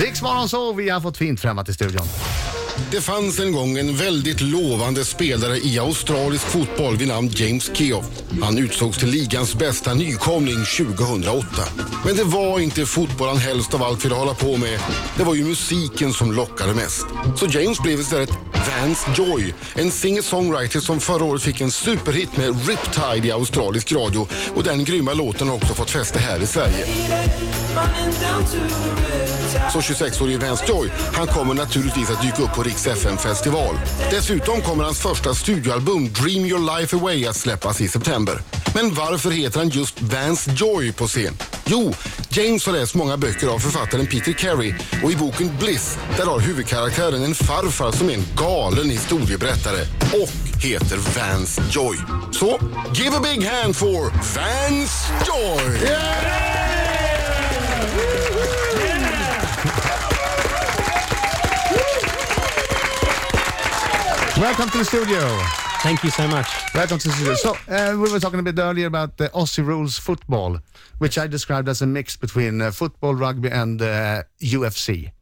Riksmorgon så vi har fått fint främmat i studion. Det fanns en gång en väldigt lovande spelare i australisk fotboll vid namn James Keough. Han utsågs till ligans bästa nykomling 2008. Men det var inte fotboll han helst av allt ville hålla på med. Det var ju musiken som lockade mest. Så James blev istället Vance Joy, en singer-songwriter som förra året fick en superhit med Riptide i australisk radio och den grymma låten har också fått fäste här i Sverige. Så 26-årige Vance Joy, han kommer naturligtvis att dyka upp på Rix FM festival. Dessutom kommer hans första studioalbum Dream Your Life Away att släppas i september. Men varför heter han just Vance Joy på scen? Jo, James har läst många böcker av författaren Peter Carey och i boken Bliss där har huvudkaraktären en farfar som är en galen historieberättare och heter Vance Joy. Så, give a big hand for Vance Joy! Welcome to the studio. Thank you so much. Welcome to the studio. So, uh, we were talking a bit earlier about the Aussie rules football, which I described as a mix between uh, football, rugby, and uh, UFC.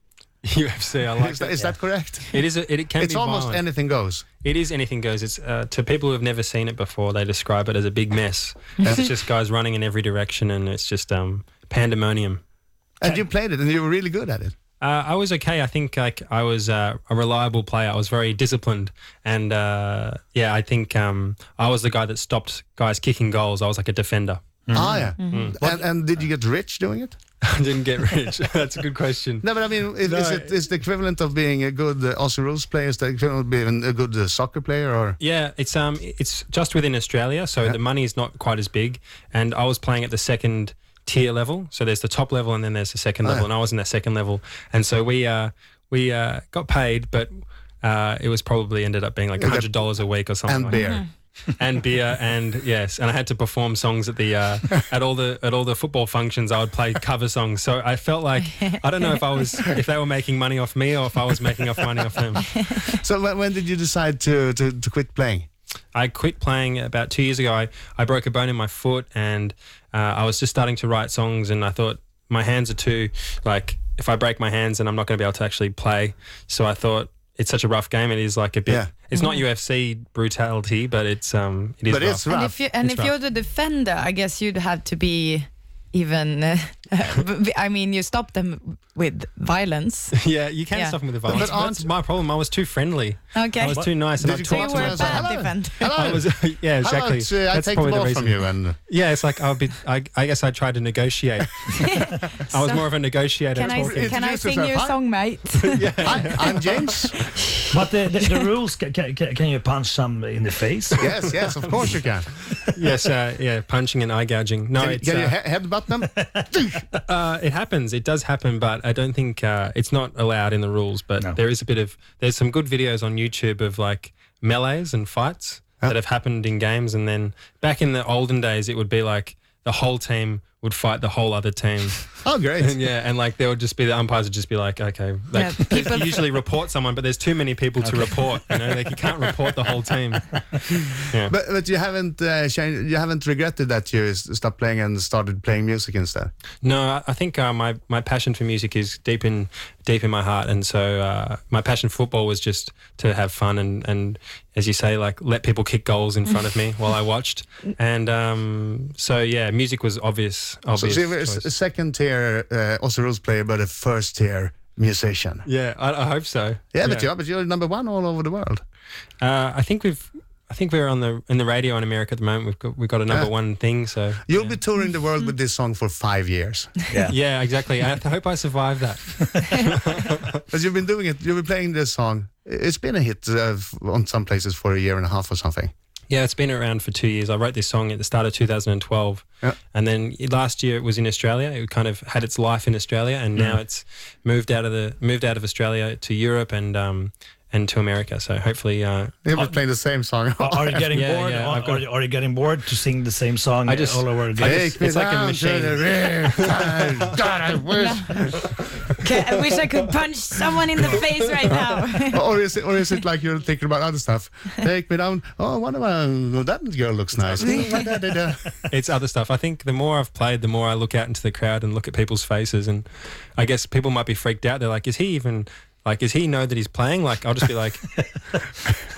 UFC, I like is, that, is yeah. that correct? It is. A, it, it can It's almost violent. anything goes. It is anything goes. It's uh, to people who have never seen it before. They describe it as a big mess. it's just guys running in every direction, and it's just um, pandemonium. And you played it, and you were really good at it. Uh, I was okay. I think like I was uh, a reliable player. I was very disciplined, and uh, yeah, I think um, I was the guy that stopped guys kicking goals. I was like a defender. Ah, yeah. And, and did you get rich doing it? I didn't get rich. That's a good question. No, but I mean, is, is it is the equivalent of being a good uh, Aussie rules player? Is the equivalent of being a good uh, soccer player? Or Yeah, it's um, it's just within Australia, so the money is not quite as big. And I was playing at the second tier level, so there's the top level and then there's the second Oh, level, yeah. and I was in that second level, and so we uh, we uh, got paid, but uh, it was probably ended up being like hundred dollars a week or something. and like beer? that. and beer, and yes, and I had to perform songs at the uh, at all the at all the football functions. I would play cover songs, so I felt like I don't know if I was if they were making money off me or if I was making off money off them. So when, when did you decide to, to, to quit playing? I quit playing about two years ago. I, I broke a bone in my foot and uh, I was just starting to write songs and I thought my hands are too like if I break my hands then I'm not going to be able to actually play. So I thought it's such a rough game. It is like a bit. Yeah. It's not UFC brutality, but it's um it is But rough. it's And rough. if you and It's if you're the defender, I guess you'd have to be even. Uh, I mean, you stop them with violence. yeah, you can Yeah. stop them with the violence. But But aren't- That's my problem. I was too friendly. Okay. I was too nice, and Did I you so come talked to were me a and say, bad "Hello." Hello. I was yeah exactly. about, uh, I That's take the probably ball reason. from you and Yeah, it's like I'll be. I, I guess I tried to negotiate. I was So- more of a negotiator. Can I can I sing yourself. your song, mate? Hi, I'm James. But the, the, the rules, can, can, can you punch some in the face? yes, yes, of course you can. yes, uh, yeah, punching and eye gouging. No, Can, it's, can you uh, he- headbutt them? uh, it happens. It does happen, but I don't think uh, it's not allowed in the rules. But No. there is a bit of there's some good videos on YouTube of like melees and fights that have happened in games, and then back in the olden days, it would be like the whole team would fight the whole other team. Oh, great. And yeah, and like there would just be the umpires would just be like, okay, like Yeah, they people- usually report someone, but there's too many people to report. You know, like you can't report the whole team. Yeah. But but you haven't uh, changed, you haven't regretted that you stopped playing and started playing music instead. No, I- I think uh, my my passion for music is deep in deep in my heart, and so uh, my passion for football was just to have fun and and as you say, like let people kick goals in front of me while I watched, and um, so yeah, music was obvious. So, Obvious. so you were a second tier uh, Aussie Rules player, but a first tier musician. yeah, I, I hope so. Yeah, but you're but you're number one all over the world. Uh, I think we've. I think we're on the in the radio in America at the moment. We've got we've got a number Yeah. one thing. So You'll yeah. be touring the world with this song for five years. Yeah. Yeah, exactly. I hope I survive that. Because you've been doing it. You've been playing this song. It's been a hit uh, on some places for a year and a half or something. Yeah, it's been around for two years. I wrote this song at the start of 2012, Yeah. and then last year it was in Australia. It kind of had its life in Australia, and now it's moved out of the moved out of Australia to Europe, and um, and to America. So hopefully, uh, He was playing the same song. Are, are you getting Yeah, bored? yeah, Are, I've got- are, you- are you getting bored to sing the same song I just- all over again? just- Take me it's like a down to machine. the. God, I wish. I wish I could punch someone in the face right now. or is it, or is it like you're thinking about other stuff? Take me down. Oh, what about oh, that girl looks nice. it's other stuff. I think the more I've played, the more I look out into the crowd and look at people's faces, and I guess people might be freaked out. They're like, "Is he even like? Is he know that he's playing?" Like, I'll just be like,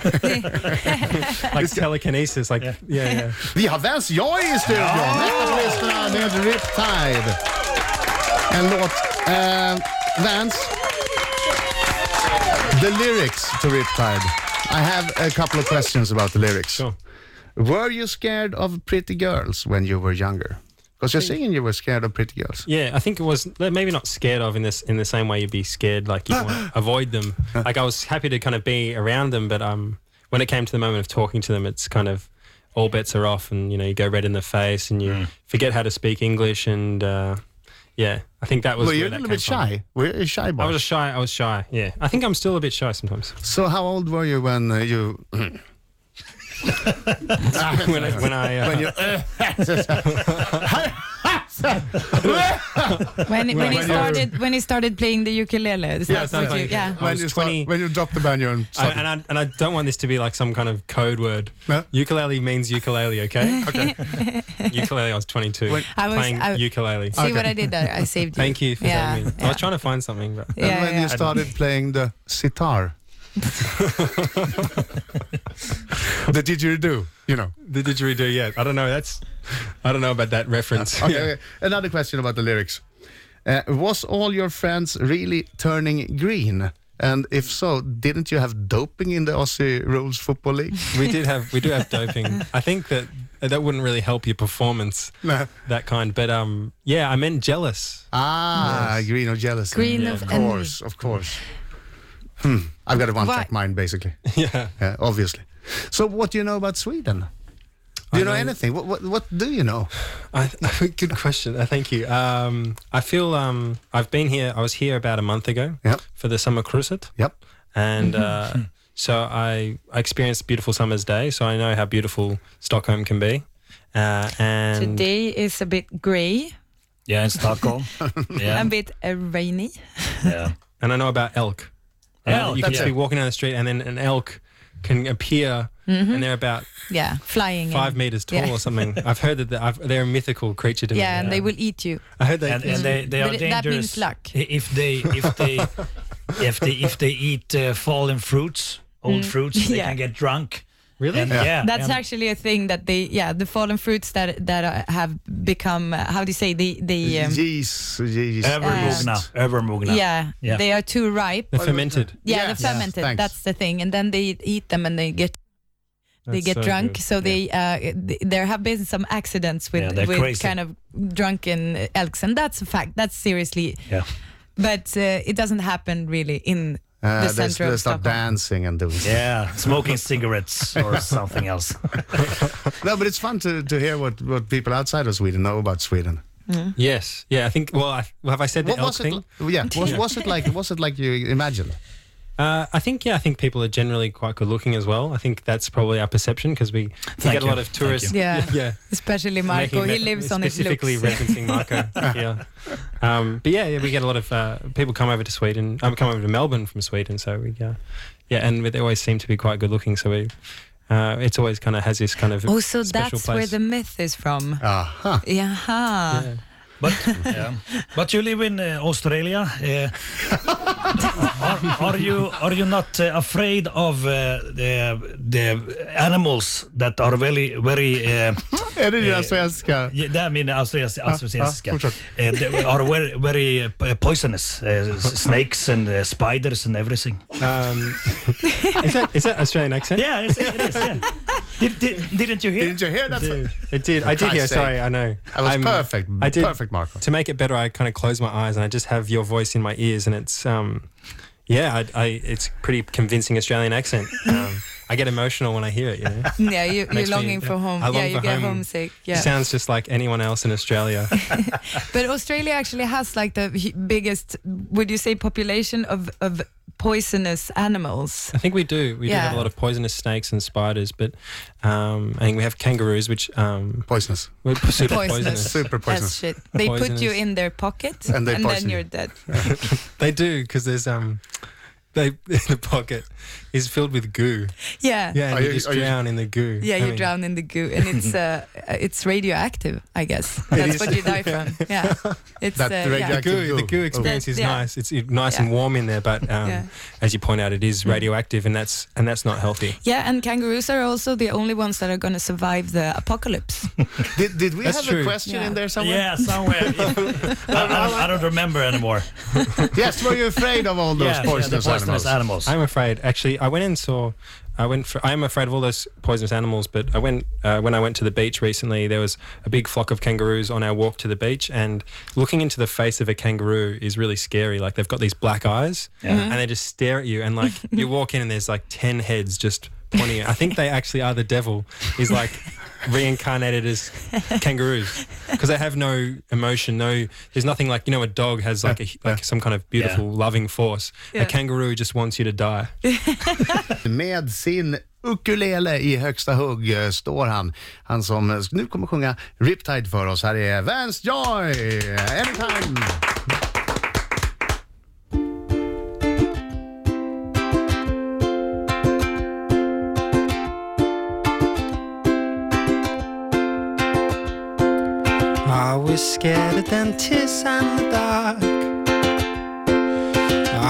like telekinesis. Like, yeah, yeah. Vi har Vance Joy i studion. Ni lyssnar med Riptide. En låt. Vance. The lyrics to Riptide. I have a couple of questions about the lyrics. Sure. Were you scared of pretty girls when you were younger? Because you're singing you were scared of pretty girls. Yeah, I think it was maybe not scared of in this in the same way you'd be scared like you want to avoid them. Like I was happy to kind of be around them, but um, when it came to the moment of talking to them, it's kind of all bets are off, and you know you go red in the face, and you forget how to speak English, and uh, yeah, I think that was. Were you a little bit from. shy? Were you a shy boy? I was shy. I was shy. Yeah, I think I'm still a bit shy sometimes. So how old were you when uh, you... when I, when I uh, when you... When, when he When you- started when he started playing the ukulele, is Yes, that what you, yeah. When was you start, 20 when you dropped the banjo and I, and I and I don't want this to be like some kind of code word. No? Ukulele means ukulele, okay? Okay. ukulele. I was 22, When- I was- playing I- ukulele. See what I did there? I saved you. Thank you for yeah, telling me. I was trying to find something, but Yeah, and when yeah. you started playing the sitar. the didgeridoo, you know. the didgeridoo. Yeah, I don't know. That's I don't know about that reference. Okay, Yeah. okay. Another question about the lyrics. Uh, was all your friends really turning green? And if so, didn't you have doping in the Aussie Rules Football League? We did have we do have doping. I think that that wouldn't really help your performance. no. That kind, but um, yeah, I meant jealous. Ah, green or jealous. Green Yeah, of, Of and course, of course. Hmm. I've got a one-track mind, basically. yeah. Yeah, obviously. So, what do you know about Sweden? Do you know, know- anything? What, what What do you know? I, good question. Uh, thank you. Um, I feel um, I've been here. I was here about a month ago Yep. for the Sommarkrysset, Yep. and uh, so I I experienced a beautiful summer's day. So I know how beautiful Stockholm can be. Uh, and today is a bit grey, Yeah, in Stockholm. yeah, a bit uh, rainy. yeah. and I know about elk. Uh, Elk, you can yeah. just be walking down the street, and then an elk can appear, and they're about Yeah, flying. five in. meters tall Yeah. or something. I've heard that they're, I've, they're a mythical creature to me. Yeah, and they will eat you. I heard that and, and they, they are it- that means luck. if they if they if they if they eat uh, fallen fruits, old fruits, they Mm. Yeah. can get drunk. Really? And, yeah. That's and- actually a thing that they, yeah, the fallen fruits that that uh, have become, uh, how do you say, the the, um, Jeez, jeez. Övermogna. Övermogna. yeah, Yeah. they are too ripe. They're fermented. Yeah, Yes, the fermented. thanks. that's the thing, and then they eat them and they get they That's get so drunk. good. So they uh, th- there have been some accidents with Yeah, with crazy. kind of drunken elks, and that's a fact. That's seriously, Yeah. but uh, it doesn't happen really in Uh, the they, they start dancing and doing Yeah, smoking cigarettes or something else. No, but it's fun to, to hear what, what people outside of Sweden know about Sweden. Yes. Yeah. I think. Well, I, have I said the What elk was it? thing? li- yeah, was, was it like? Was it like you imagined? Uh, I think yeah, I think people are generally quite good looking as well. I think that's probably our perception because we, we Thank get a lot of tourists. you. Yeah. yeah. Especially Marco, Making he lives on his looks. specifically referencing Marco. yeah. Um, but yeah, yeah, we get a lot of uh, people come over to Sweden. Um, come over to Melbourne from Sweden. So we uh, yeah, and they always seem to be quite good looking. So we. Uh, it's always kind of has this kind of Oh, so special that's where the myth is from. Aha. Yaha. Yeah. But yeah. but you live in uh, Australia. Uh, are, are you are you not uh, afraid of uh, the the animals that are very very uh, Är det dina svenska? yeah, I mean australiensiska ah, uh, they are very very uh, poisonous uh, snakes and uh, spiders and everything. Um, is that is that Australian accent? Yeah, it's, it is. Yeah. Did, did, didn't you hear? Didn't you hear that? It did. I did hear. sake. Sorry, I know. That was I'm- perfect. I did. Perfect, Marco. To make it better, I kind of close my eyes and I just have your voice in my ears, and it's um, yeah, I, I it's pretty convincing Australian accent. Um, I get emotional when I hear it. You know? Yeah, you, you're Makes me- longing for home. I long yeah, you for get home. homesick. Yeah. Sounds just like anyone else in Australia. But Australia actually has like the biggest, would you say, population of, of poisonous animals. I think we do. We do have a lot of poisonous snakes and spiders, but um, I think we have kangaroos, which um, Poisonous. we're super Poisonous. poisonous. Super That's shit. They put you in their pocket And and, then you. you're dead. They do because there's um, they in the pocket is filled with goo. Yeah. Yeah, and Are you, you- just are you- drown in the goo. Yeah, I you mean, drown in the goo, and it's uh, it's radioactive. I guess that's what you die from. Yeah, it's That uh, The radioactive- yeah. goo, the goo Oh. experience is Yeah. nice. It's nice and warm in there, but um, Yeah. as you point out, it is Mm. radioactive, and that's and that's not healthy. yeah, and kangaroos are also the only ones that are going to survive the apocalypse. Did, did we That's have true. a question Yeah. in there somewhere? Yeah, somewhere. I, I don't, I don't remember anymore. Yes, were you afraid of all those yeah, yeah, poisonous, poisonous animals? animals. I'm afraid. Actually, I went and saw. I went. For, I am afraid of all those poisonous animals. But I went uh, when I went to the beach recently. There was a big flock of kangaroos on our walk to the beach, and looking into the face of a kangaroo is really scary. Like they've got these black eyes, and they just stare at you. And like you walk in, and there's like ten heads just pointing. At, I think they actually are the devil. Is like reincarnated as kangaroos because they have no emotion. No, there's nothing like you know a dog has like a, like some kind of beautiful loving force. Yeah. A kangaroo just wants you to die. Med sin ukulele i högsta hugg eh, står han. Han som nu kommer sjunga Riptide för oss. Här är Vance Joy, Anytime. Was scared of dentists and the dark.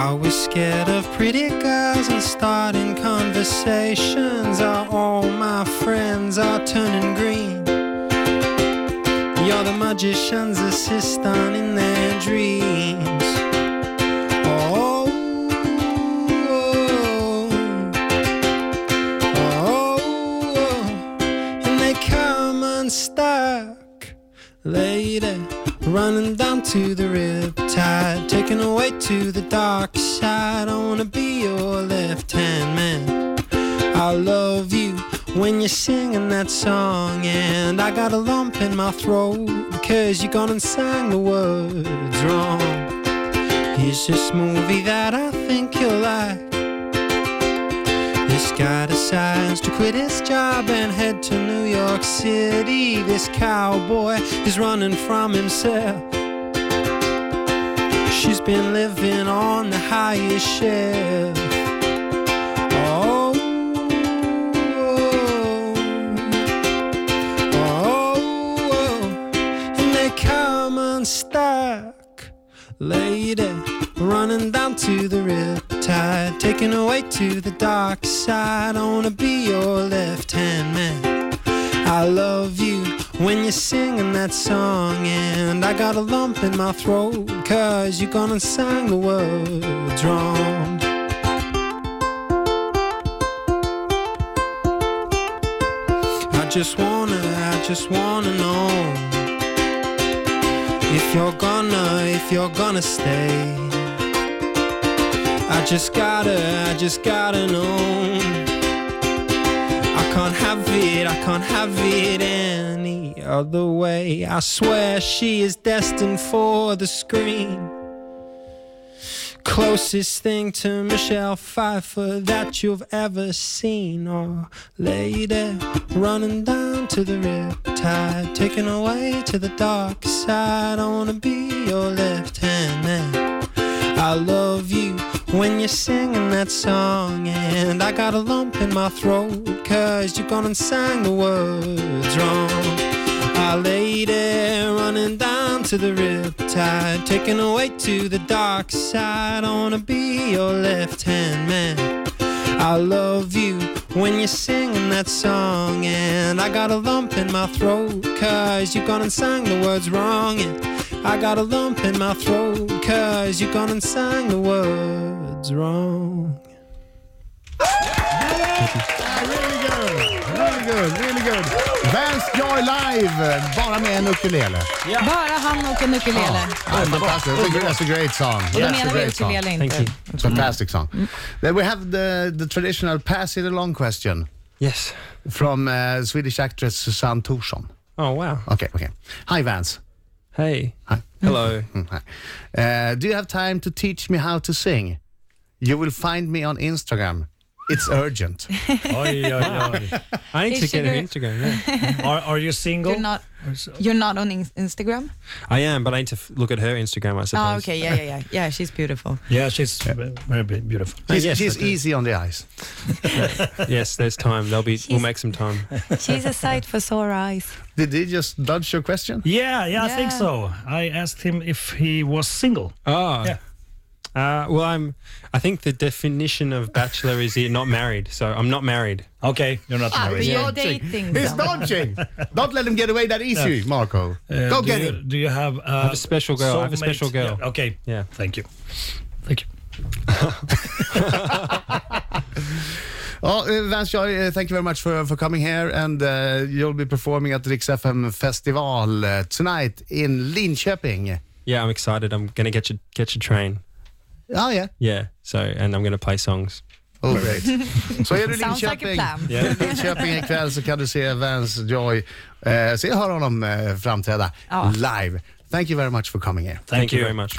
I was scared of pretty girls and starting conversations. Are all my friends are turning green? You're the magician's assistant in their dreams. Running down to the riptide taken away to the dark side. I wanna be your left hand man. I love you when you're singing that song and i got a lump in my throat because you gone and sang the words wrong. Here's this movie that i think you'll like this guy decides to quit his job and head to New York City. This cowboy is running from himself. She's been living on the highest shelf. Oh, oh, oh, and they come unstuck lady running down to the riptide taken away to the dark side i wanna be your left hand man. I love you when you're singing that song and i got a lump in my throat cause you're gonna sing the words wrong. I just wanna i just wanna know if you're gonna, if you're gonna stay, I just gotta, I just gotta know. I can't have it, I can't have it any other way. I swear she is destined for the screen. Closest thing to Michelle Pfeiffer that you've ever seen. Or lady running down to the rip riptide, taken away to the dark side. I wanna be your left hand man. I love you when you're singing that song, and I got a lump in my throat, cause you gone and sang the words wrong. I lady running down to the riptide, taken away to the dark side. I wanna be your left hand man. I love you when you're singing that song, and I got a lump in my throat, cause you gone and sang the words wrong. And I got a lump in my throat, cause you gone and sang the words wrong. Really good, really good, really good. Vance Joy live, bara med en ukulele. Yeah. Bara han och en ukulele. Fantastic. That's a, that's great song. Och då That's a menar vi great song. ukulele Thank inte. you. Fantastic song. Then we have the, the traditional pass it along question Yes. from uh, Swedish actress Susanne Thorson. Oh wow. Okay, okay. Hi, Vance. Hey. Hi. Hello. Mm, hi. Uh, do you have time to teach me how to sing? You will find me on Instagram. It's urgent. Oj, oj, oj. I need Is to she get an? Instagram. Yeah. Are, are you single? You're not, you're not on in- Instagram? I am, but I need to f- look at her Instagram. I suppose. Oh, okay. Yeah, yeah, yeah. Yeah, she's beautiful. Yeah, she's very be- beautiful. She's, yes, she's I do. easy on the eyes. Yes, there's time. There'll be. We'll She's- make some time. She's a sight for sore eyes. Did he just dodge your question? Yeah, yeah, I think Yeah. so. I asked him if he was single. Oh. Yeah. Uh, well, I'm. I think the definition of bachelor is you're not married. So I'm not married. Okay, you're not Ah, married. you're Dodging. dating He's someone. dodging. Don't let him get away that easy, Marco. Uh, Go do get you, him. Do you have, uh, I have a special girl. I have a special girl. Yeah, okay, Yeah. thank you. Thank you. Oh, uh, Vance Joy, uh, thank you very much for, for coming here and uh, you'll be performing at the Rix FM festival uh, tonight in Linköping. Yeah, I'm excited. I'm gonna get you get your train. Oh yeah. Yeah. So and I'm gonna play songs. Oh, great. Så är du i Sounds like a Linköping, plan. är du i Linköping ikväll så kan du se Vance Joy, eh, se och höra honom eh, framträda Ja. live. Thank you very much for coming here. Thank, you you very much.